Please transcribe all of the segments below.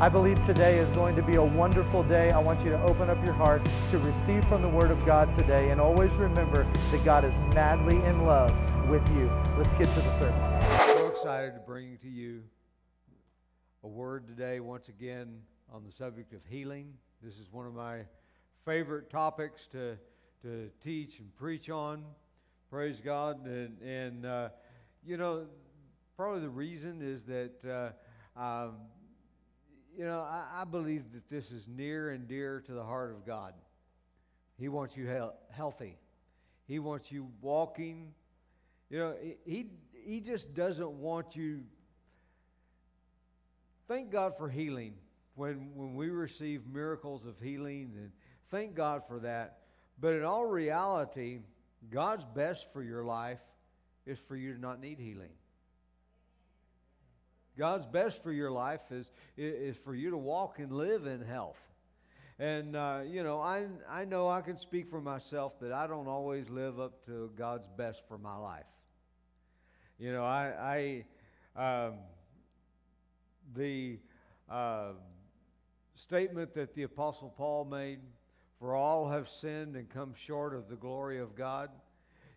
I believe today is going to be a wonderful day. I want you to open up your heart to receive from the Word of God today, and always remember that God is madly in love with you. Let's get to the service. So excited to bring to you a word today, once again, on the subject of healing. This is one of my favorite topics to, to teach and preach on. Praise God. And, and uh, you know, probably the reason is that, uh, um, you know, I, I, believe that this is near and dear to the heart of God. He wants you he- healthy, He wants you walking you know, he, he just doesn't want you. Thank God for healing when, when we receive miracles of healing, and thank God for that. But in all reality, God's best for your life is for you to not need healing. God's best for your life is, is for you to walk and live in health. And, uh, you know, I, I know I can speak for myself that I don't always live up to God's best for my life. You know, I, I um, the uh, statement that the Apostle Paul made, for all have sinned and come short of the glory of God.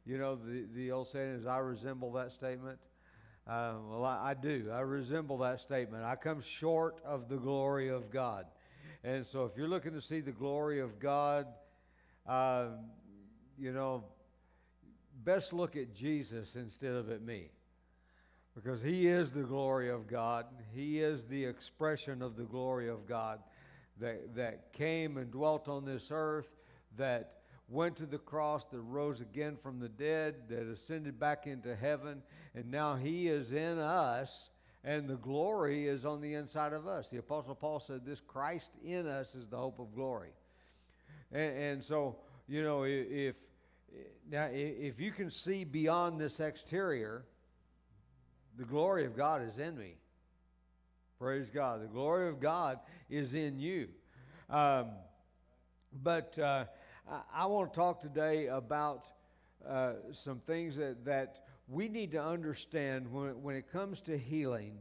You know, the, the old saying is, I resemble that statement. Uh, well, I, I, do. I resemble that statement. I come short of the glory of God. And so, if you're looking to see the glory of God, uh, you know, best look at Jesus instead of at me. Because he is the glory of God. He is the expression of the glory of God that, that came and dwelt on this earth, that went to the cross, that rose again from the dead, that ascended back into heaven, and now he is in us, and the glory is on the inside of us. The Apostle Paul said, This Christ in us is the hope of glory. And, and so, you know, if now, if you can see beyond this exterior, the glory of God is in me. Praise God. The glory of God is in you. Um, but uh, I, want to talk today about uh, some things that, that we need to understand when, when it comes to healing.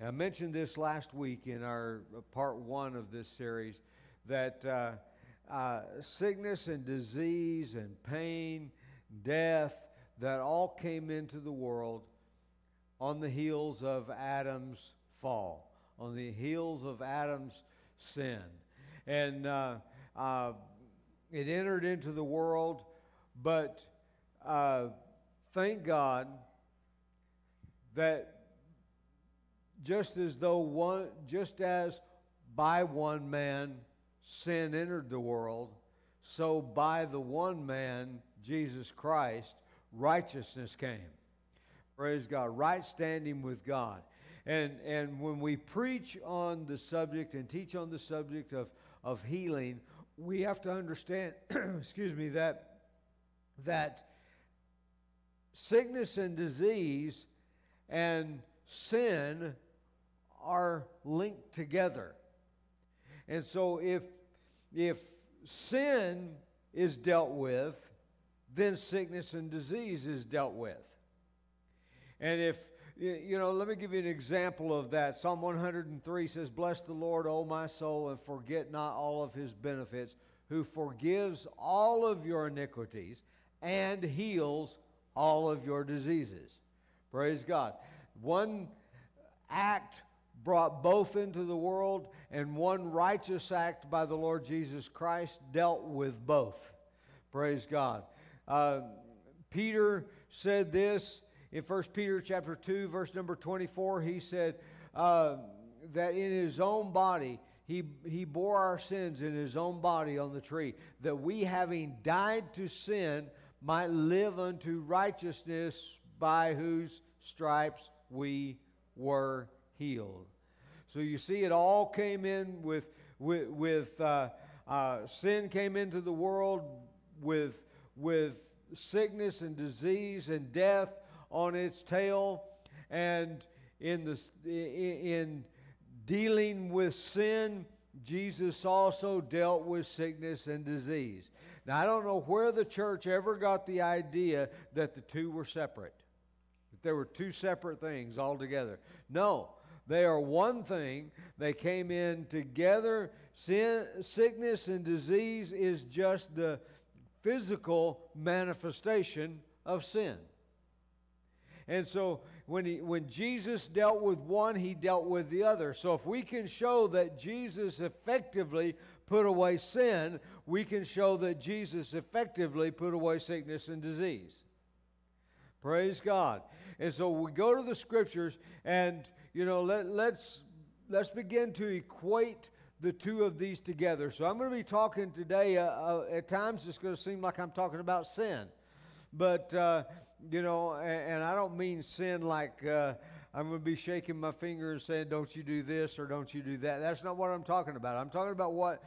And I mentioned this last week in our uh, part one of this series that uh, uh, sickness and disease and pain, death, that all came into the world on the heels of Adam's fall, on the heels of Adam's sin. And uh, uh, it entered into the world, but uh, thank God that just as though one, just as by one man sin entered the world, so by the one man, Jesus Christ, righteousness came. Praise God. Right standing with God. And, and when we preach on the subject and teach on the subject of, of healing, we have to understand, excuse me, that, that sickness and disease and sin are linked together. And so if, if sin is dealt with, then sickness and disease is dealt with. And if, you know, let me give you an example of that. Psalm 103 says, Bless the Lord, O my soul, and forget not all of his benefits, who forgives all of your iniquities and heals all of your diseases. Praise God. One act brought both into the world, and one righteous act by the Lord Jesus Christ dealt with both. Praise God. Uh, Peter said this in 1 Peter chapter 2, verse number 24, he said, uh, that in his own body, he, he bore our sins in his own body on the tree, that we, having died to sin, might live unto righteousness, by whose stripes we were healed. So you see, it all came in with, with, with uh, uh, sin came into the world with, with sickness and disease and death on its tail. And in, the, in dealing with sin, Jesus also dealt with sickness and disease. Now, I don't know where the church ever got the idea that the two were separate, that there were two separate things altogether. No, they are one thing. They came in together. Sin, sickness and disease is just the physical manifestation of sin. And so when, he, when Jesus dealt with one, he dealt with the other. So if we can show that Jesus effectively put away sin, we can show that Jesus effectively put away sickness and disease. Praise God. And so we go to the scriptures and you know let, let's let's begin to equate the two of these together. So I'm going to be talking today. Uh, uh, at times, it's going to seem like I'm talking about sin, but uh, you know, and, and, I don't mean sin like uh, I'm going to be shaking my finger and saying, "Don't you do this" or "Don't you do that." That's not what I'm talking about. I'm talking about what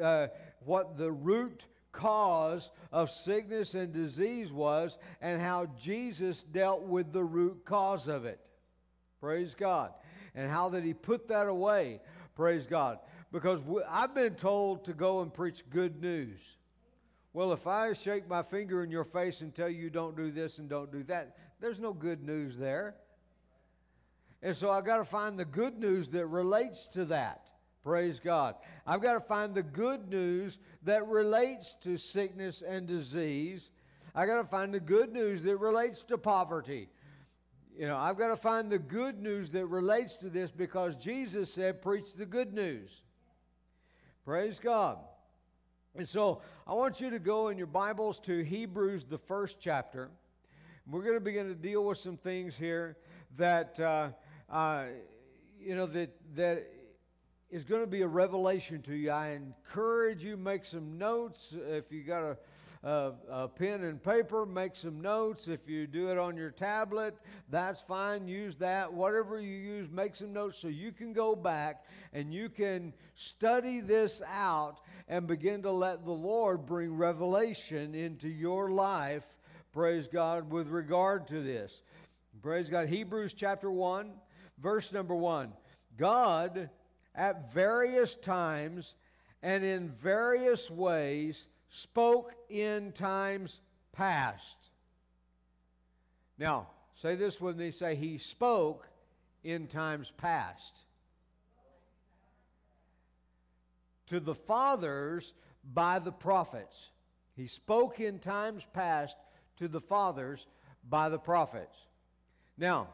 uh, what the root cause of sickness and disease was, and how Jesus dealt with the root cause of it. Praise God, and how that He put that away. Praise God because I've been told to go and preach good news. Well, if I shake my finger in your face and tell you don't do this and don't do that, there's no good news there. And so I've got to find the good news that relates to that. Praise God. I've got to find the good news that relates to sickness and disease. I've got to find the good news that relates to poverty. You know, I've got to find the good news that relates to this because Jesus said, preach the good news. Praise God. And so I want you to go in your Bibles to Hebrews, the first chapter. We're going to begin to deal with some things here that, uh, uh, you know, that, that is going to be a revelation to you. I encourage you make some notes if you got a a, a pen and paper, make some notes. If you do it on your tablet, that's fine. Use that. Whatever you use, make some notes so you can go back and you can study this out and begin to let the Lord bring revelation into your life. Praise God with regard to this. Praise God. Hebrews chapter 1, verse number 1. God, at various times and in various ways, spoke in times past. Now, say this when they say he spoke in times past. To the fathers by the prophets. He spoke in times past to the fathers by the prophets. Now,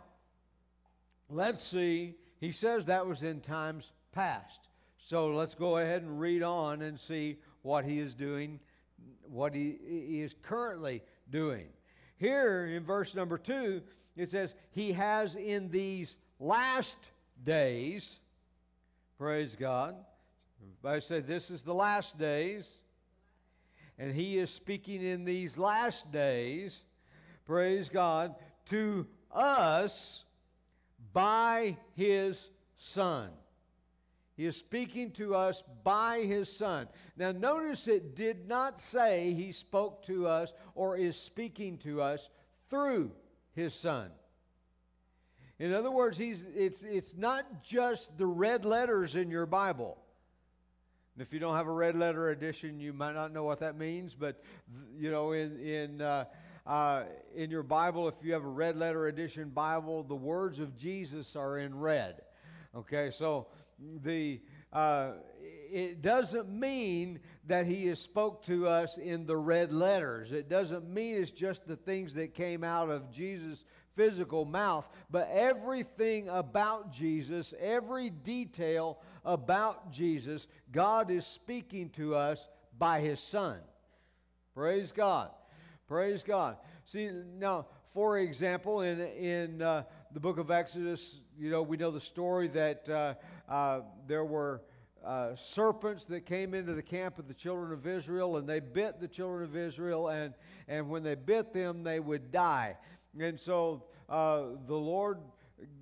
let's see. He says that was in times past. So let's go ahead and read on and see what he is doing what he, he is currently doing. Here in verse number two, it says, He has in these last days, praise God. I said, This is the last days. And He is speaking in these last days, praise God, to us by His Son. He is speaking to us by his Son. Now, notice it did not say he spoke to us or is speaking to us through his Son. In other words, he's, it's, it's not just the red letters in your Bible. And if you don't have a red letter edition, you might not know what that means, but, you know, in, in, uh, uh, in your Bible, if you have a red letter edition Bible, the words of Jesus are in red. Okay, so the uh, it doesn't mean that he has spoke to us in the red letters. It doesn't mean it's just the things that came out of Jesus' physical mouth, but everything about Jesus, every detail about Jesus, God is speaking to us by his Son. Praise God. Praise God. See, now, for example, in, in uh, the book of Exodus, you know, we know the story that uh, uh, there were uh, serpents that came into the camp of the children of Israel, and they bit the children of Israel, and, and when they bit them, they would die. And so uh, the Lord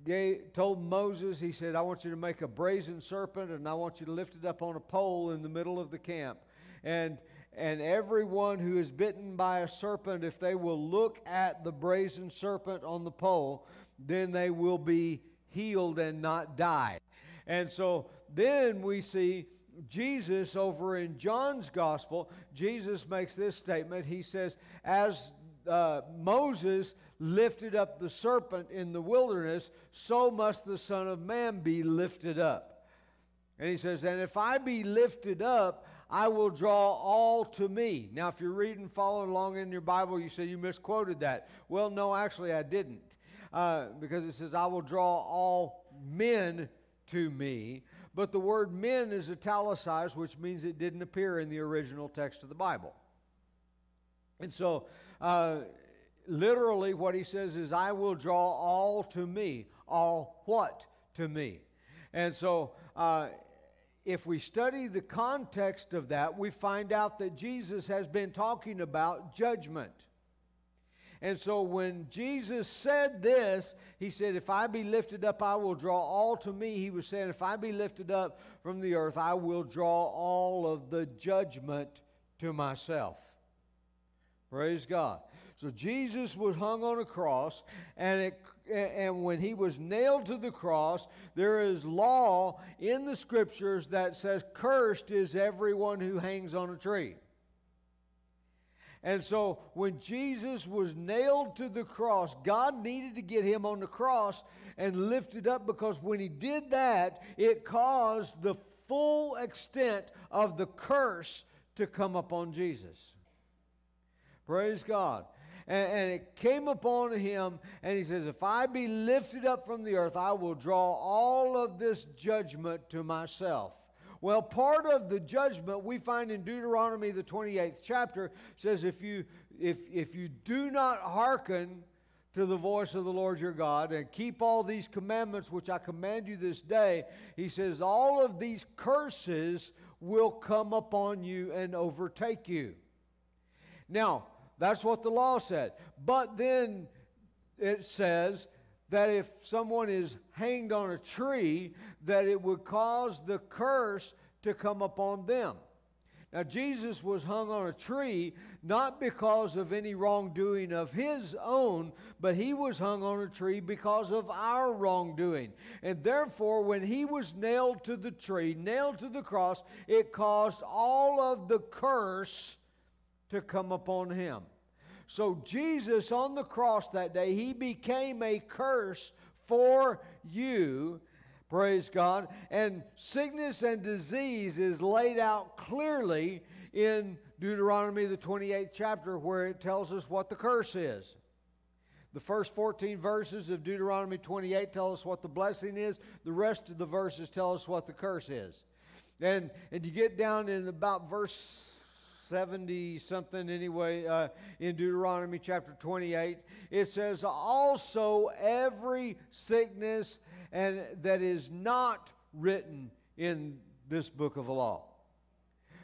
gave, told Moses, He said, I want you to make a brazen serpent, and I want you to lift it up on a pole in the middle of the camp. And and everyone who is bitten by a serpent, if they will look at the brazen serpent on the pole, then they will be healed and not die. And so then we see Jesus over in John's gospel. Jesus makes this statement. He says, As uh, Moses lifted up the serpent in the wilderness, so must the Son of Man be lifted up. And he says, And if I be lifted up, I will draw all to me. Now, if you're reading, following along in your Bible, you say you misquoted that. Well, no, actually, I didn't. Uh, because it says, I will draw all men to me. But the word men is italicized, which means it didn't appear in the original text of the Bible. And so, uh, literally, what he says is, I will draw all to me. All what to me? And so, uh, if we study the context of that, we find out that Jesus has been talking about judgment. And so when Jesus said this, he said, If I be lifted up, I will draw all to me. He was saying, If I be lifted up from the earth, I will draw all of the judgment to myself. Praise God. So Jesus was hung on a cross, and, it, and when he was nailed to the cross, there is law in the scriptures that says, Cursed is everyone who hangs on a tree. And so when Jesus was nailed to the cross, God needed to get him on the cross and lifted up because when he did that, it caused the full extent of the curse to come upon Jesus. Praise God. And, and, it came upon him, and he says, If I be lifted up from the earth, I will draw all of this judgment to myself. Well, part of the judgment we find in Deuteronomy, the 28th chapter, says if you, if, if you do not hearken to the voice of the Lord your God and keep all these commandments which I command you this day, he says, all of these curses will come upon you and overtake you. Now, that's what the law said. But then it says that if someone is hanged on a tree, that it would cause the curse to come upon them. Now, Jesus was hung on a tree not because of any wrongdoing of his own, but he was hung on a tree because of our wrongdoing. And therefore, when he was nailed to the tree, nailed to the cross, it caused all of the curse to come upon him. So, Jesus on the cross that day, he became a curse for you. Praise God. And sickness and disease is laid out clearly in Deuteronomy, the 28th chapter, where it tells us what the curse is. The first 14 verses of Deuteronomy 28 tell us what the blessing is. The rest of the verses tell us what the curse is. And, and you get down in about verse 70 something anyway uh, in Deuteronomy chapter 28. It says, Also every sickness and that is not written in this book of the law.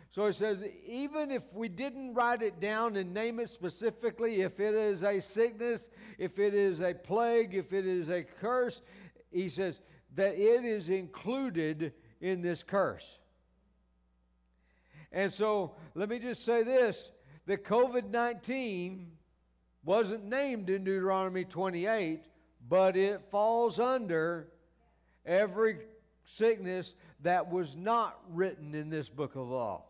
So it says, even if we didn't write it down and name it specifically, if it is a sickness, if it is a plague, if it is a curse, he says that it is included in this curse. And so let me just say this that COVID 19 wasn't named in Deuteronomy 28, but it falls under every sickness that was not written in this book of law.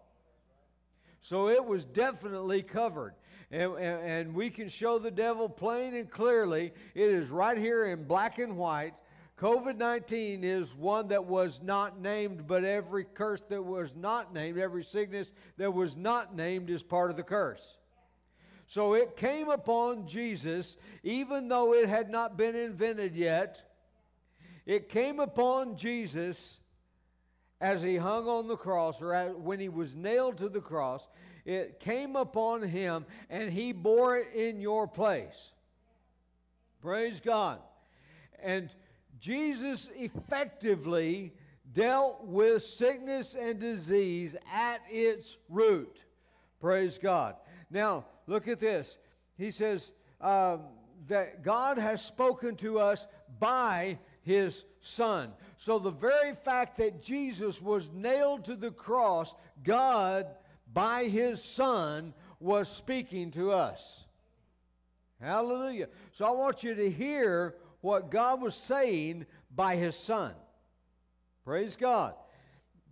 So it was definitely covered. And, and, and, we can show the devil plain and clearly. It is right here in black and white COVID 19 is one that was not named, but every curse that was not named, every sickness that was not named is part of the curse. So it came upon Jesus, even though it had not been invented yet. It came upon Jesus as he hung on the cross, or when he was nailed to the cross. It came upon him, and he bore it in your place. Praise God. And Jesus effectively dealt with sickness and disease at its root. Praise God. Now, look at this. He says um, that God has spoken to us by his Son. So, the very fact that Jesus was nailed to the cross, God, by his Son, was speaking to us. Hallelujah. So, I want you to hear what God was saying by his Son. Praise God.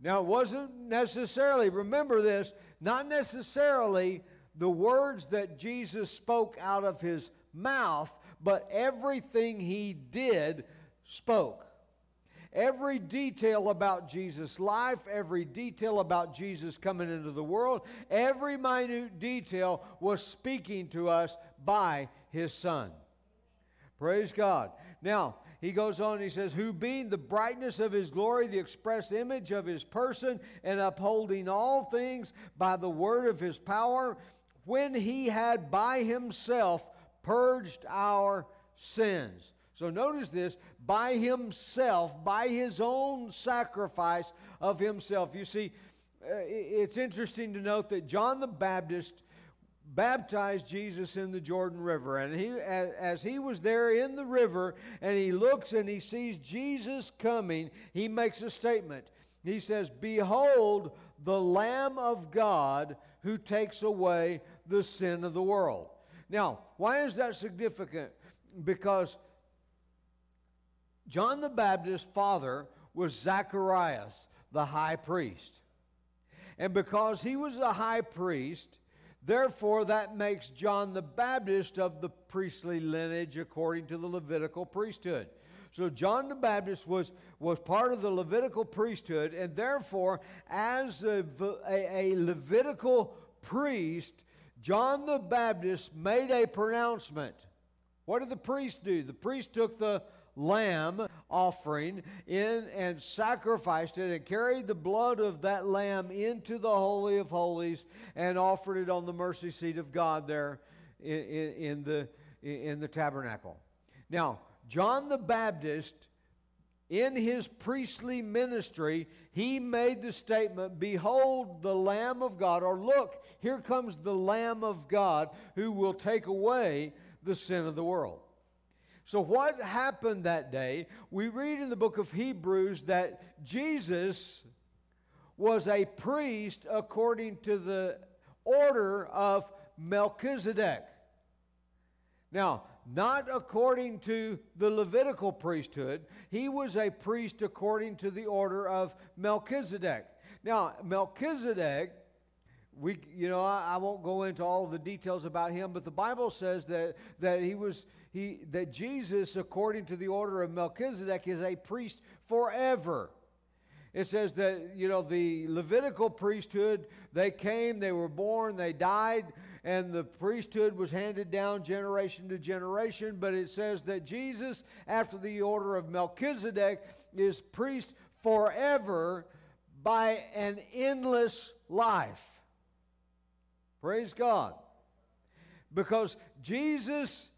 Now, it wasn't necessarily, remember this, not necessarily the words that Jesus spoke out of his mouth, but everything he did spoke. Every detail about Jesus' life, every detail about Jesus coming into the world, every minute detail was speaking to us by his Son. Praise God. Now, he goes on he says, Who being the brightness of his glory, the express image of his person, and upholding all things by the word of his power, when he had by himself purged our sins. So notice this by himself, by his own sacrifice of himself. You see, uh, it's interesting to note that John the Baptist baptized Jesus in the Jordan River. And he, as he was there in the river and he looks and he sees Jesus coming, he makes a statement. He says, Behold, the Lamb of God who takes away the sin of the world. Now, why is that significant? Because John the Baptist's father was Zacharias, the high priest. And because he was a high priest, Therefore, that makes John the Baptist of the priestly lineage according to the Levitical priesthood. So John the Baptist was, was part of the Levitical priesthood, and therefore, as a, a, a Levitical priest, John the Baptist made a pronouncement. What did the priest do? The priest took the lamb offering in and sacrificed it and carried the blood of that lamb into the Holy of Holies and offered it on the mercy seat of God there in, in, in the, in the tabernacle. Now, John the Baptist, in his priestly ministry, he made the statement Behold, the Lamb of God, or look, here comes the Lamb of God who will take away the sin of the world. So, what happened that day? We read in the book of Hebrews that Jesus was a priest according to the order of Melchizedek. Now, not according to the Levitical priesthood, he was a priest according to the order of Melchizedek. Now, Melchizedek we you know I, I, won't go into all the details about him but the bible says that that he was he, that Jesus, according to the order of Melchizedek, is a priest forever. It says that, you know, the Levitical priesthood, they came, they were born, they died, and the priesthood was handed down generation to generation. But it says that Jesus, after the order of Melchizedek, is priest forever by an endless life. Praise God. Because Jesus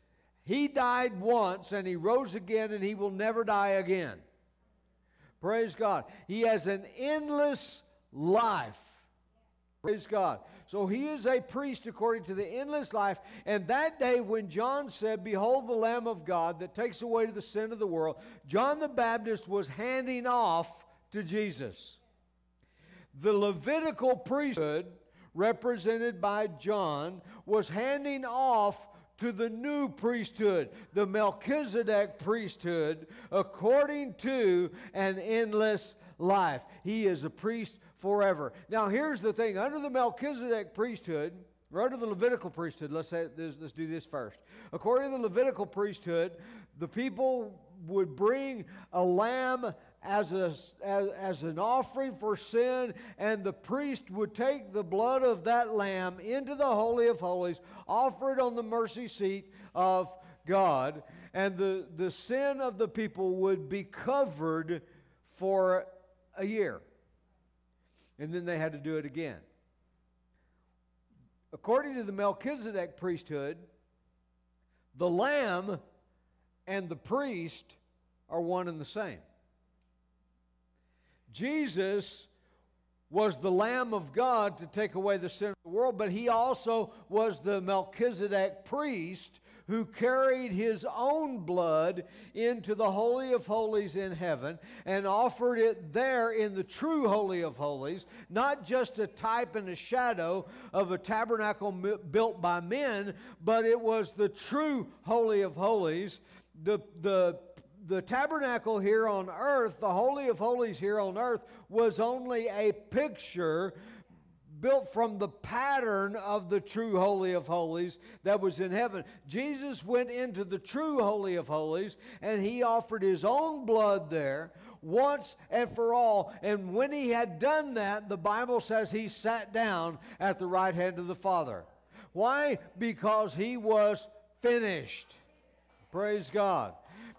he died once and he rose again and he will never die again. Praise God. He has an endless life. Praise God. So he is a priest according to the endless life. And that day when John said, Behold the Lamb of God that takes away the sin of the world, John the Baptist was handing off to Jesus. The Levitical priesthood, represented by John, was handing off to the new priesthood, the Melchizedek priesthood, according to an endless life. He is a priest forever. Now, here's the thing under the Melchizedek priesthood, or under the Levitical priesthood, let's, say this, let's do this first. According to the Levitical priesthood, the people would bring a lamb as, a, as, as an offering for sin, and the priest would take the blood of that lamb into the Holy of Holies, offer it on the mercy seat of God, and the, the sin of the people would be covered for a year. And then they had to do it again. According to the Melchizedek priesthood, the lamb and the priest are one and the same. Jesus was the Lamb of God to take away the sin of the world, but he also was the Melchizedek priest who carried his own blood into the Holy of Holies in heaven and offered it there in the true Holy of Holies, not just a type and a shadow of a tabernacle built by men, but it was the true Holy of Holies. The, the the tabernacle here on earth, the Holy of Holies here on earth, was only a picture built from the pattern of the true Holy of Holies that was in heaven. Jesus went into the true Holy of Holies and he offered his own blood there once and for all. And when he had done that, the Bible says he sat down at the right hand of the Father. Why? Because he was finished. Praise God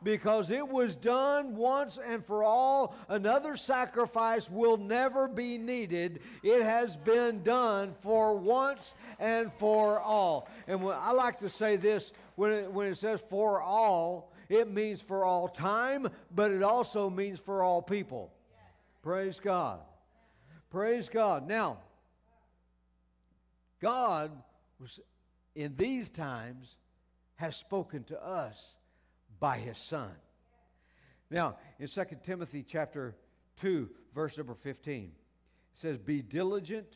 because it was done once and for all. Another sacrifice will never be needed. It has been done for once and for all. And when, I like to say this when it, when it says for all, it means for all time, but it also means for all people. Praise God. Praise God. Now, God was in these times has spoken to us by his son. Now, in 2 Timothy chapter 2, verse number 15, it says, Be diligent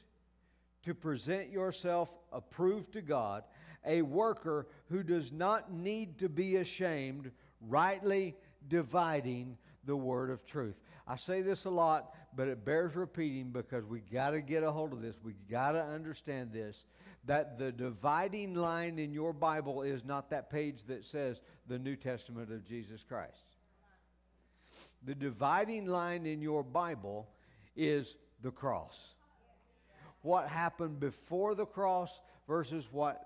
to present yourself approved to God, a worker who does not need to be ashamed, rightly dividing the word of truth. I say this a lot, but it bears repeating because we got to get a hold of this. We got to understand this that the dividing line in your Bible is not that page that says the New Testament of Jesus Christ. The dividing line in your Bible is the cross. What happened before the cross versus what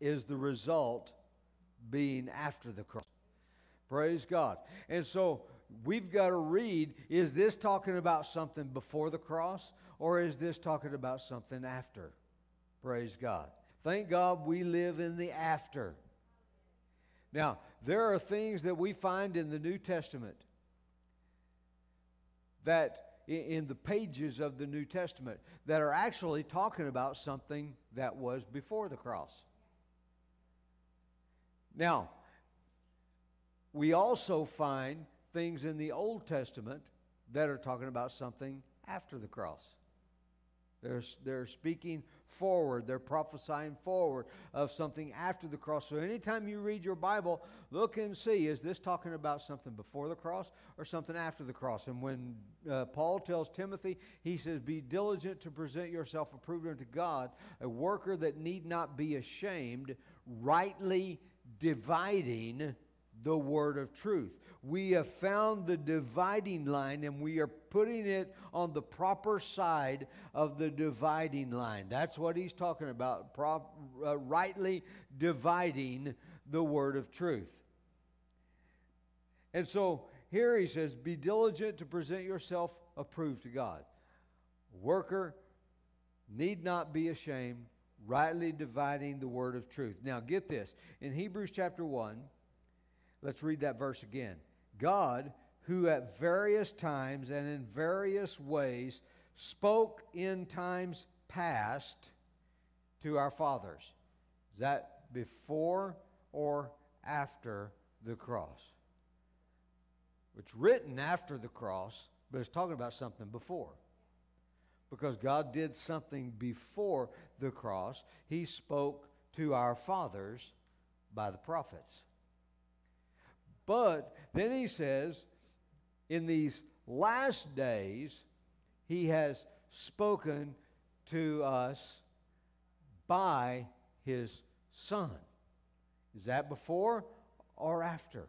is the result being after the cross. Praise God. And so we've got to read is this talking about something before the cross or is this talking about something after? Praise God. Thank God we live in the after. Now, there are things that we find in the New Testament that in the pages of the New Testament that are actually talking about something that was before the cross. Now, we also find things in the Old Testament that are talking about something after the cross. They're, they're speaking forward. They're prophesying forward of something after the cross. So anytime you read your Bible, look and see is this talking about something before the cross or something after the cross? And when uh, Paul tells Timothy, he says, Be diligent to present yourself approved unto God, a worker that need not be ashamed, rightly dividing the word of truth. We have found the dividing line and we are putting it on the proper side of the dividing line. That's what he's talking about, prop, uh, rightly dividing the word of truth. And so here he says, Be diligent to present yourself approved to God. Worker need not be ashamed, rightly dividing the word of truth. Now get this. In Hebrews chapter 1, Let's read that verse again. God, who at various times and in various ways spoke in times past to our fathers. Is that before or after the cross? It's written after the cross, but it's talking about something before. Because God did something before the cross, He spoke to our fathers by the prophets. But then he says, in these last days, he has spoken to us by his son. Is that before or after?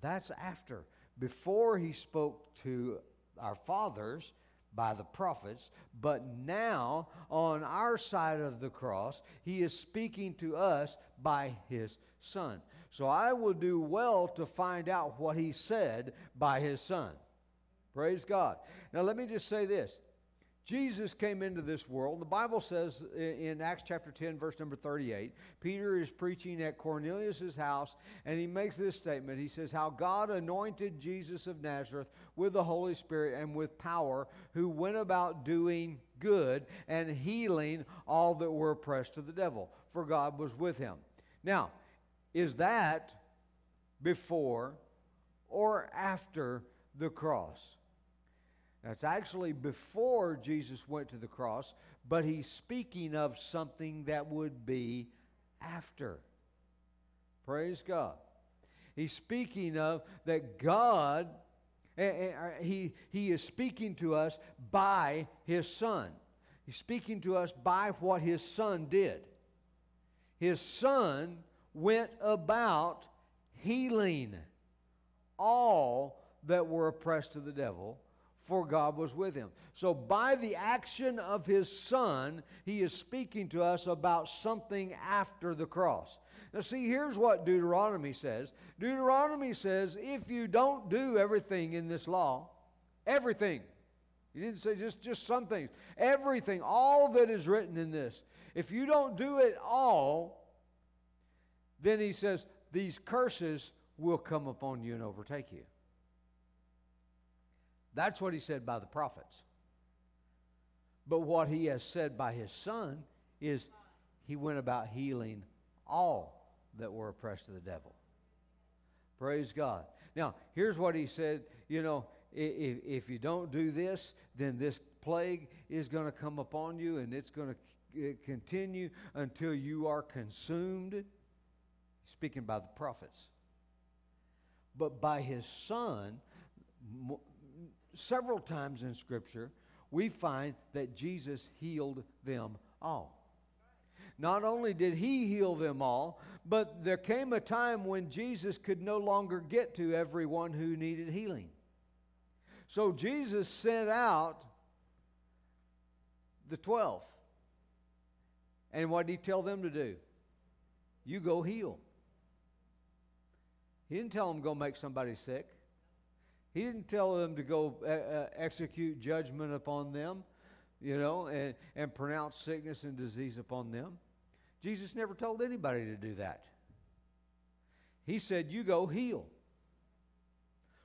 That's after. Before he spoke to our fathers by the prophets, but now on our side of the cross, he is speaking to us by his son. So I will do well to find out what he said by his son. Praise God. Now, let me just say this Jesus came into this world. The Bible says in Acts chapter 10, verse number 38, Peter is preaching at Cornelius' house, and he makes this statement. He says, How God anointed Jesus of Nazareth with the Holy Spirit and with power, who went about doing good and healing all that were oppressed to the devil, for God was with him. Now, is that before or after the cross? That's actually before Jesus went to the cross, but he's speaking of something that would be after. Praise God. He's speaking of that God, eh, eh, eh, he, he is speaking to us by his Son. He's speaking to us by what his Son did. His Son went about healing all that were oppressed of the devil for God was with him. So, by the action of his son, he is speaking to us about something after the cross. Now, see, here's what Deuteronomy says Deuteronomy says, if you don't do everything in this law, everything, he didn't say just, just some things, everything, all that is written in this, if you don't do it all, then he says, these curses will come upon you and overtake you. That's what he said by the prophets. But what he has said by his son is he went about healing all that were oppressed of the devil. Praise God. Now, here's what he said you know, if, if you don't do this, then this plague is going to come upon you and it's going to continue until you are consumed. Speaking by the prophets. But by his son, several times in Scripture, we find that Jesus healed them all. Not only did he heal them all, but there came a time when Jesus could no longer get to everyone who needed healing. So Jesus sent out the 12. And what did he tell them to do? You go heal. He didn't tell them to go make somebody sick. He didn't tell them to go uh, uh, execute judgment upon them, you know, and, and pronounce sickness and disease upon them. Jesus never told anybody to do that. He said, You go heal.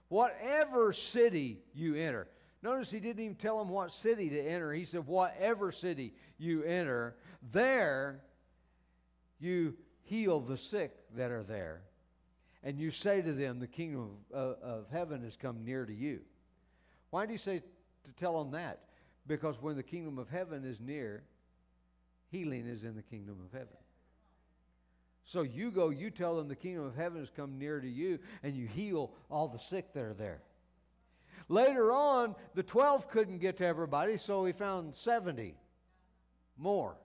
Whatever city you enter. Notice he didn't even tell them what city to enter. He said, Whatever city you enter, there you heal the sick that are there and you say to them, The kingdom of, of heaven has come near to you. Why do you say to tell them that? Because when the kingdom of heaven is near, healing is in the kingdom of heaven. So you go, you tell them the kingdom of heaven has come near to you, and you heal all the sick that are there. Later on, the 12 couldn't get to everybody, so he found 70 more.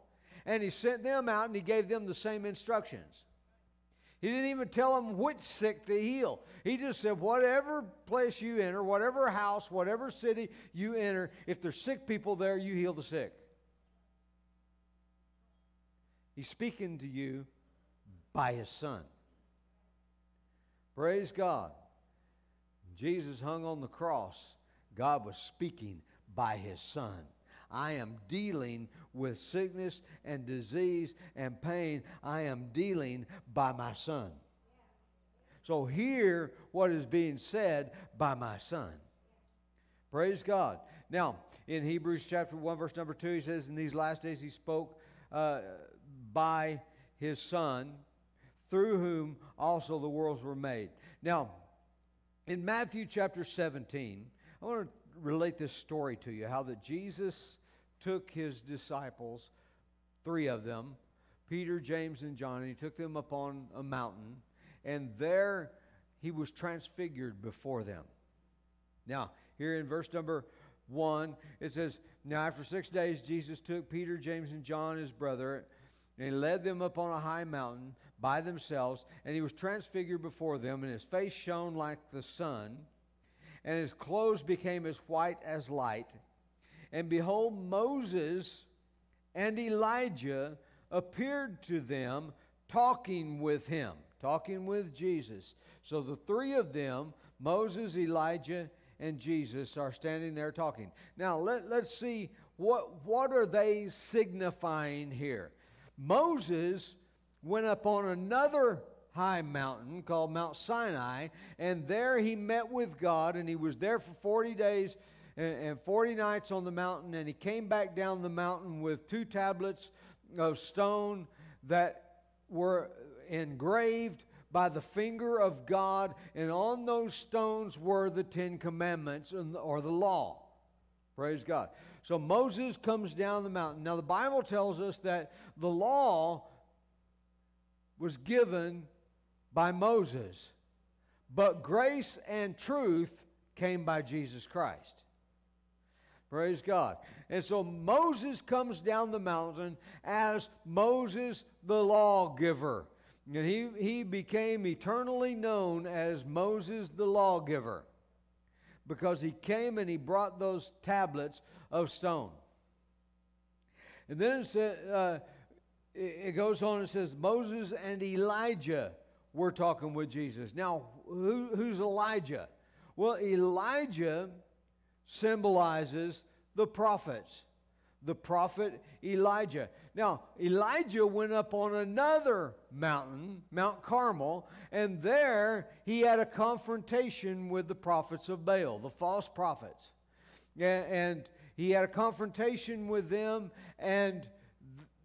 And he sent them out and he gave them the same instructions. He didn't even tell them which sick to heal. He just said, whatever place you enter, whatever house, whatever city you enter, if there's sick people there, you heal the sick. He's speaking to you by his son. Praise God. Jesus hung on the cross. God was speaking by his son. I am dealing with sickness and disease and pain. I am dealing by my son. So hear what is being said by my son. Praise God. Now, in Hebrews chapter 1, verse number 2, he says, In these last days he spoke uh, by his son, through whom also the worlds were made. Now, in Matthew chapter 17, I want to relate this story to you how that Jesus took his disciples, three of them, Peter, James, and John, and he took them up on a mountain, and there he was transfigured before them. Now, here in verse number one, it says, Now after six days, Jesus took Peter, James, and John, his brother, and he led them up on a high mountain by themselves, and he was transfigured before them, and his face shone like the sun, and his clothes became as white as light. And behold, Moses and Elijah appeared to them, talking with him, talking with Jesus. So the three of them, Moses, Elijah, and Jesus are standing there talking. Now, let, let's see what, what are they signifying here. Moses went up on another high mountain called Mount Sinai, and there he met with God, and he was there for 40 days and 40 nights on the mountain, and he came back down the mountain with two tablets of stone that were engraved by the finger of God, and on those stones were the Ten Commandments or the law. Praise God. So Moses comes down the mountain. Now, the Bible tells us that the law was given by Moses, but grace and truth came by Jesus Christ. Praise God. And so Moses comes down the mountain as Moses the lawgiver. And he, he became eternally known as Moses the lawgiver because he came and he brought those tablets of stone. And then it, uh, it goes on and says, Moses and Elijah were talking with Jesus. Now, who, who's Elijah? Well, Elijah symbolizes the prophets, the prophet Elijah. Now, Elijah went up on another mountain, Mount Carmel, and there he had a confrontation with the prophets of Baal, the false prophets. And he had a confrontation with them, and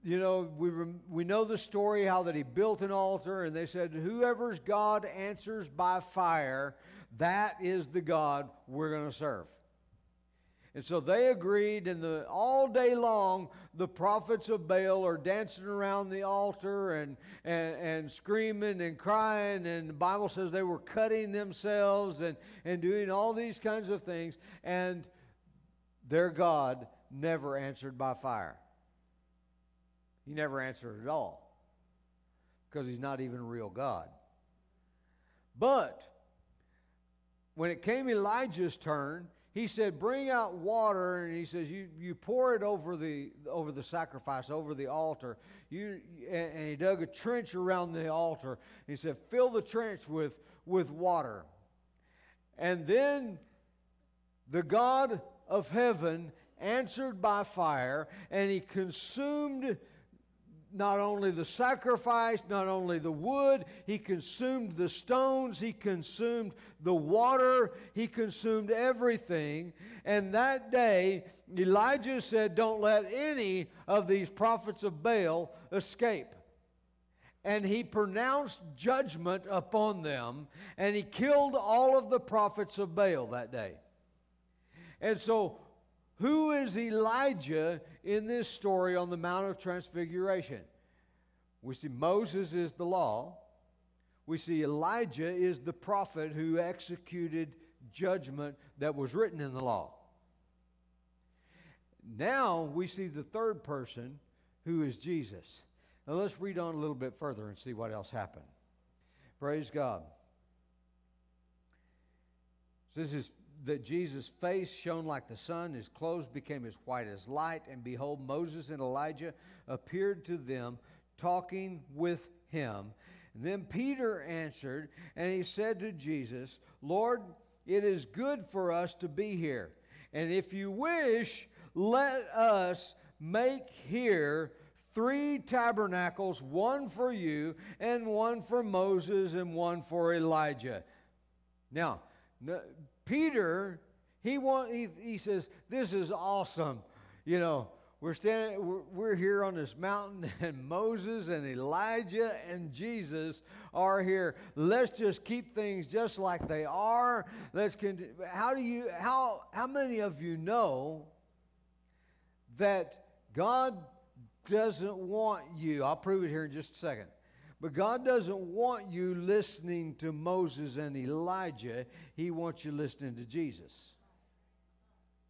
you know, we, we know the story how that he built an altar, and they said, Whoever's God answers by fire, that is the God we're going to serve. And so they agreed, and the, all day long, the prophets of Baal are dancing around the altar and, and, and screaming and crying. And the Bible says they were cutting themselves and, and doing all these kinds of things. And their God never answered by fire. He never answered at all because he's not even a real God. But when it came Elijah's turn, he said, Bring out water, and he says, You, you pour it over the, over the sacrifice, over the altar. You, and he dug a trench around the altar. He said, Fill the trench with, with water. And then the God of heaven answered by fire, and he consumed not only the sacrifice, not only the wood, he consumed the stones, he consumed the water, he consumed everything. And that day, Elijah said, Don't let any of these prophets of Baal escape. And he pronounced judgment upon them, and he killed all of the prophets of Baal that day. And so, who is Elijah in this story on the Mount of Transfiguration? We see Moses is the law. We see Elijah is the prophet who executed judgment that was written in the law. Now we see the third person who is Jesus. Now let's read on a little bit further and see what else happened. Praise God. This is that Jesus' face shone like the sun, his clothes became as white as light, and behold, Moses and Elijah appeared to them, talking with him. And then Peter answered, and he said to Jesus, Lord, it is good for us to be here. And if you wish, let us make here three tabernacles one for you, and one for Moses, and one for Elijah. Now, Peter, he, want, he, he says, This is awesome. You know, we're standing, we're, we're here on this mountain, and Moses and Elijah and Jesus are here. Let's just keep things just like they are. Let's continue. How do you, how, how many of you know that God doesn't want you? I'll prove it here in just a second. But God doesn't want you listening to Moses and Elijah, He wants you listening to Jesus.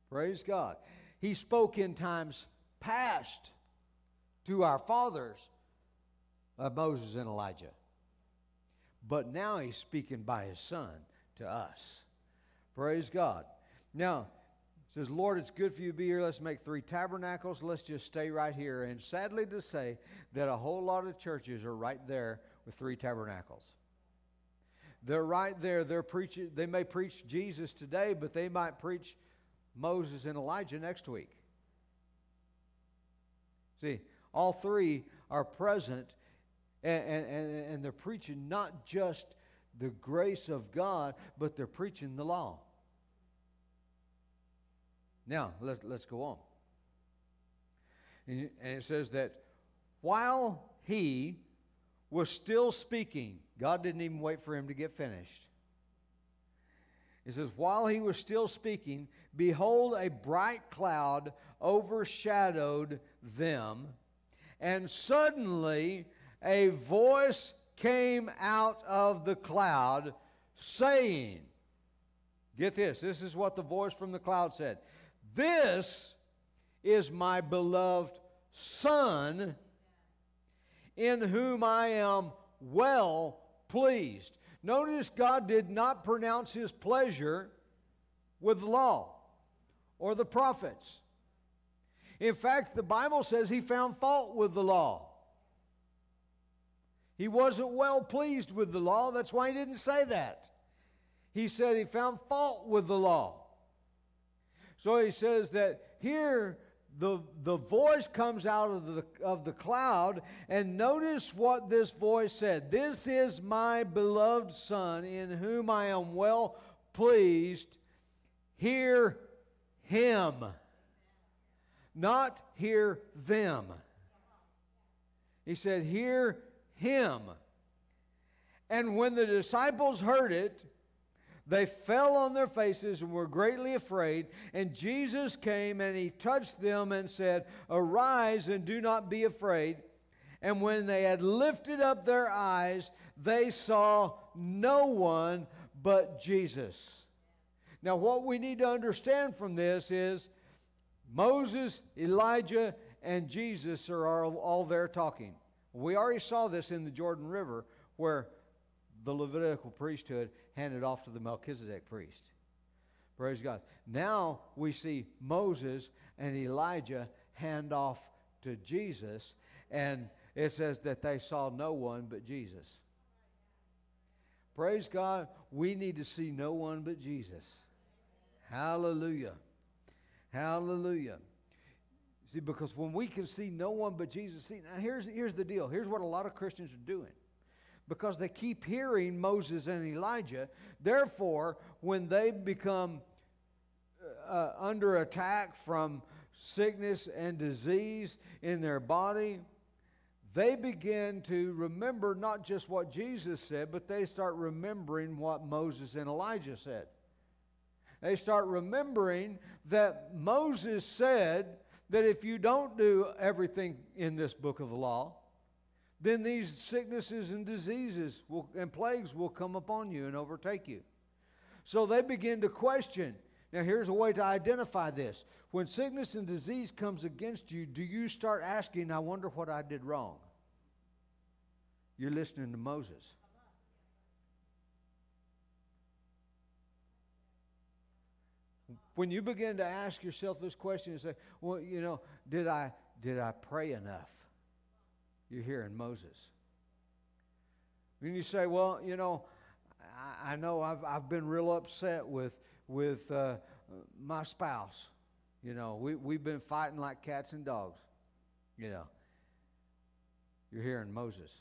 Praise God. He spoke in times past to our fathers of Moses and Elijah. But now He's speaking by His Son to us. Praise God. Now, says, Lord, it's good for you to be here. Let's make three tabernacles. Let's just stay right here. And sadly to say that a whole lot of churches are right there with three tabernacles. they're right there. They're preaching. They may preach Jesus today, but they might preach Moses and Elijah next week. See, all three are present, and, and, and they're preaching not just the grace of God, but they're preaching the law. Now, let, let's go on. And it says that while he was still speaking, God didn't even wait for him to get finished. It says, While he was still speaking, behold, a bright cloud overshadowed them, and suddenly a voice came out of the cloud saying, Get this, this is what the voice from the cloud said. This is my beloved Son, in whom I am well pleased. Notice God did not pronounce his pleasure with the law or the prophets. In fact, the Bible says he found fault with the law. He wasn't well pleased with the law. That's why he didn't say that. He said he found fault with the law. So he says that here the, the voice comes out of the, of the cloud, and notice what this voice said This is my beloved Son, in whom I am well pleased. Hear him, not hear them. He said, Hear him. And when the disciples heard it, they fell on their faces and were greatly afraid. And Jesus came and he touched them and said, Arise and do not be afraid. And when they had lifted up their eyes, they saw no one but Jesus. Now, what we need to understand from this is Moses, Elijah, and Jesus are all, all there talking. We already saw this in the Jordan River where the Levitical priesthood handed off to the Melchizedek priest. Praise God. Now we see Moses and Elijah hand off to Jesus, and it says that they saw no one but Jesus. Praise God. We need to see no one but Jesus. Hallelujah. Hallelujah. See, because when we can see no one but Jesus, see, now here's, here's the deal. Here's what a lot of Christians are doing. Because they keep hearing Moses and Elijah, therefore, when they become uh, uh, under attack from sickness and disease in their body, they begin to remember not just what Jesus said, but they start remembering what Moses and Elijah said. They start remembering that Moses said, that if you don't do everything in this book of the law, then these sicknesses and diseases will, and plagues will come upon you and overtake you. So they begin to question. Now, here's a way to identify this. When sickness and disease comes against you, do you start asking, I wonder what I did wrong? You're listening to Moses. when you begin to ask yourself this question and say, well, you know, did I, did I pray enough? You're hearing Moses. And you say, well, you know, I, I know I've, I've been real upset with, with uh, my spouse. You know, we, we've been fighting like cats and dogs. You know, you're hearing Moses.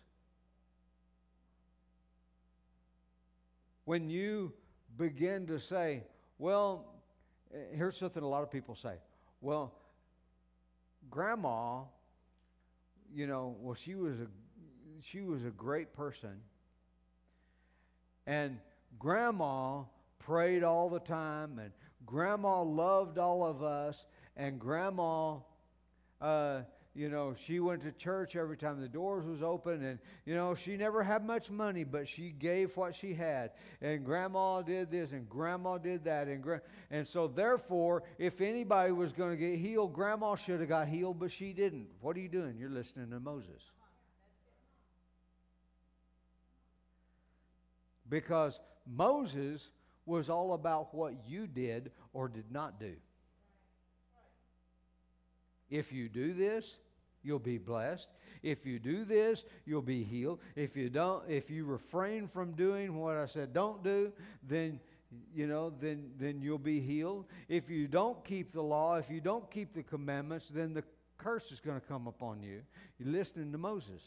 When you begin to say, well, Eh, here's something a lot of people say. Well, grandma, you know, well, she was a she was a great person. And grandma prayed all the time, and grandma loved all of us, and grandma uh, you know, she went to church every time the doors was open and, you know, she never had much money, but she gave what she had. And grandma did this and grandma did that. And, gra- and so therefore, if anybody was going to get healed, grandma should have got healed, but she didn't. What are you doing? You're listening to Moses. Because Moses was all about what you did or did not do. If you do this, you'll be blessed. If you do this, you'll be healed. If you don't, if you refrain from doing what I said don't do, then you know, then then you'll be healed. If you don't keep the law, if you don't keep the commandments, then the curse is going to come upon you. You're listening to Moses.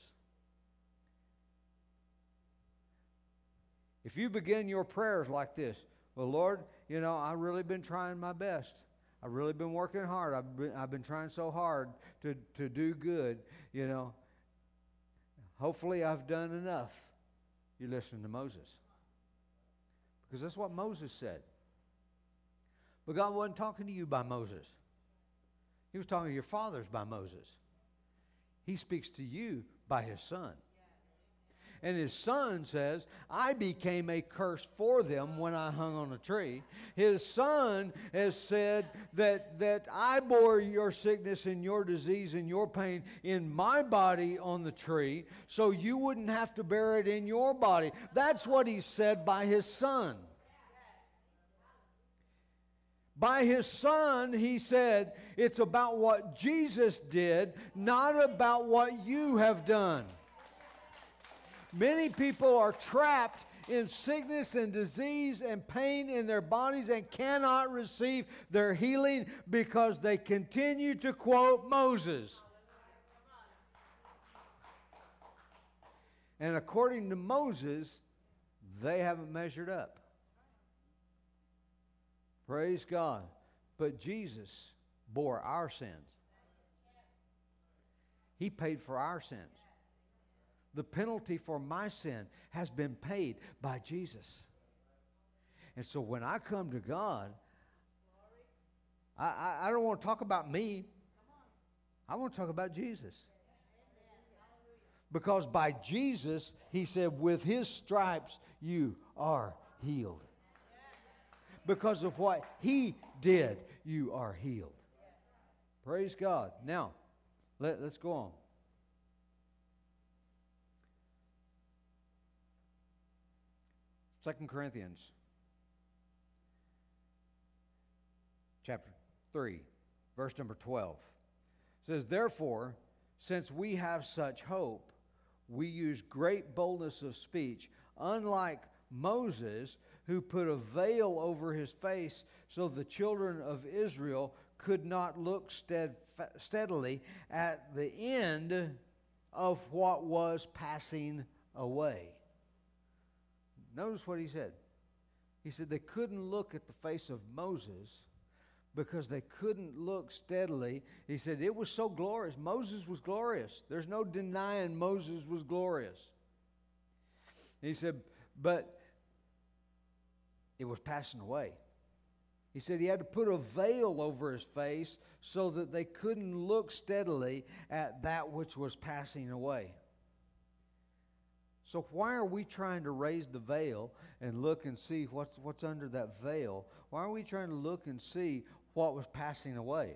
If you begin your prayers like this, well, Lord, you know, I've really been trying my best. I've really been working hard. I've been, I've been trying so hard to, to do good, you know. Hopefully, I've done enough. You listen to Moses. Because that's what Moses said. But God wasn't talking to you by Moses, He was talking to your fathers by Moses. He speaks to you by His Son. And his son says, I became a curse for them when I hung on a tree. His son has said that, that I bore your sickness and your disease and your pain in my body on the tree, so you wouldn't have to bear it in your body. That's what he said by his son. By his son, he said, it's about what Jesus did, not about what you have done. Many people are trapped in sickness and disease and pain in their bodies and cannot receive their healing because they continue to quote Moses. And according to Moses, they haven't measured up. Praise God. But Jesus bore our sins, He paid for our sins. The penalty for my sin has been paid by Jesus. And so when I come to God, I, I, I don't want to talk about me. I want to talk about Jesus. Because by Jesus, he said, with his stripes, you are healed. Because of what he did, you are healed. Praise God. Now, let, let's go on. Second Corinthians chapter 3, verse number 12 says, Therefore, since we have such hope, we use great boldness of speech, unlike Moses, who put a veil over his face so the children of Israel could not look steadily at the end of what was passing away. Notice what he said. He said they couldn't look at the face of Moses because they couldn't look steadily. He said it was so glorious. Moses was glorious. There's no denying Moses was glorious. He said, but it was passing away. He said he had to put a veil over his face so that they couldn't look steadily at that which was passing away. So, why are we trying to raise the veil and look and see what's, what's under that veil? Why are we trying to look and see what was passing away?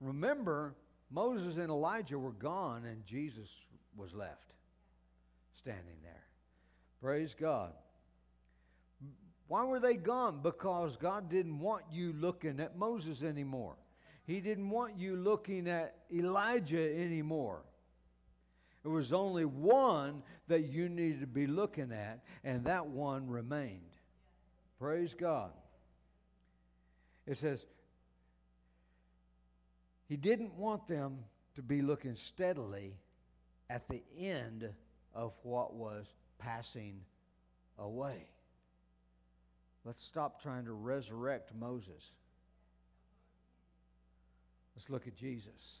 Remember, Moses and Elijah were gone and Jesus was left standing there. Praise God. Why were they gone? Because God didn't want you looking at Moses anymore. He didn't want you looking at Elijah anymore. There was only one that you needed to be looking at, and that one remained. Praise God. It says, He didn't want them to be looking steadily at the end of what was passing away. Let's stop trying to resurrect Moses. Let's look at Jesus.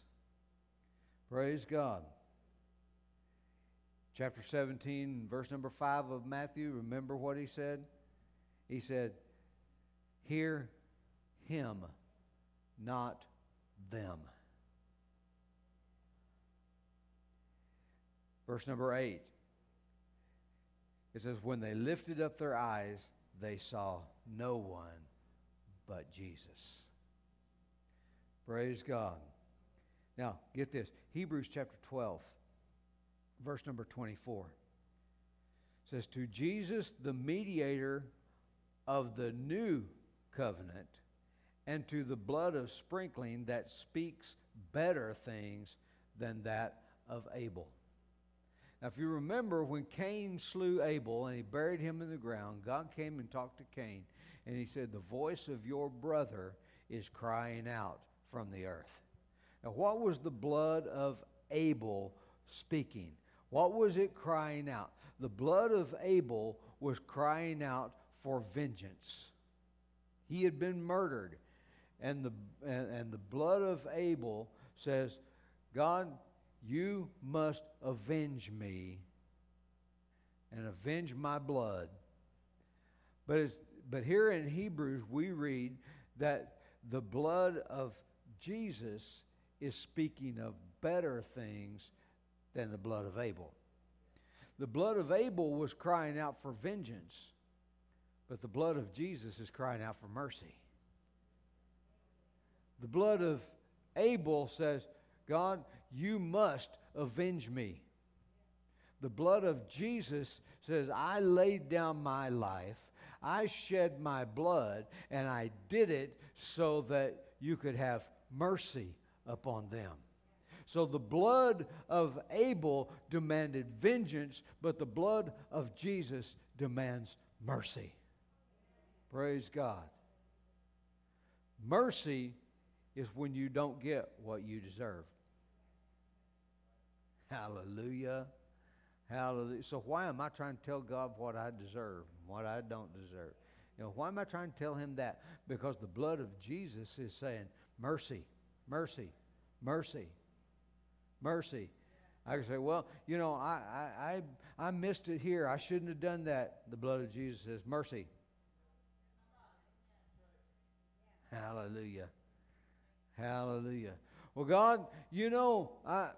Praise God chapter 17, verse number 5 of Matthew, remember what he said? He said, Hear him, not them. Verse number 8, it says, When they lifted up their eyes, they saw no one but Jesus. Praise God. Now, get this Hebrews chapter 12 verse number 24. It says, To Jesus, the mediator of the new covenant, and to the blood of sprinkling that speaks better things than that of Abel. Now, if you remember when Cain slew Abel and he buried him in the ground, God came and talked to Cain and he said, The voice of your brother is crying out from the earth. Now, what was the blood of Abel speaking? What was it crying out? The blood of Abel was crying out for vengeance. He had been murdered, and the, and, and the blood of Abel says, God, you must avenge me and avenge my blood. But, but here in Hebrews, we read that the blood of Jesus is speaking of better things than the blood of Abel. The blood of Abel was crying out for vengeance, but the blood of Jesus is crying out for mercy. The blood of Abel says, God, you must avenge me. The blood of Jesus says, I laid down my life, I shed my blood, and I did it so that you could have mercy upon them. So the blood of Abel demanded vengeance, but the blood of Jesus demands mercy. Praise God. Mercy is when you don't get what you deserve. Hallelujah. Hallelujah. So why am I trying to tell God what I deserve, what I don't deserve? You know, why am I trying to tell him that? Because the blood of Jesus is saying, mercy, mercy, mercy, mercy. I can say, well, you know, I, I, I, I missed it here. I shouldn't have done that. The blood of Jesus says, mercy. Hallelujah. Hallelujah. Well, God, you know, I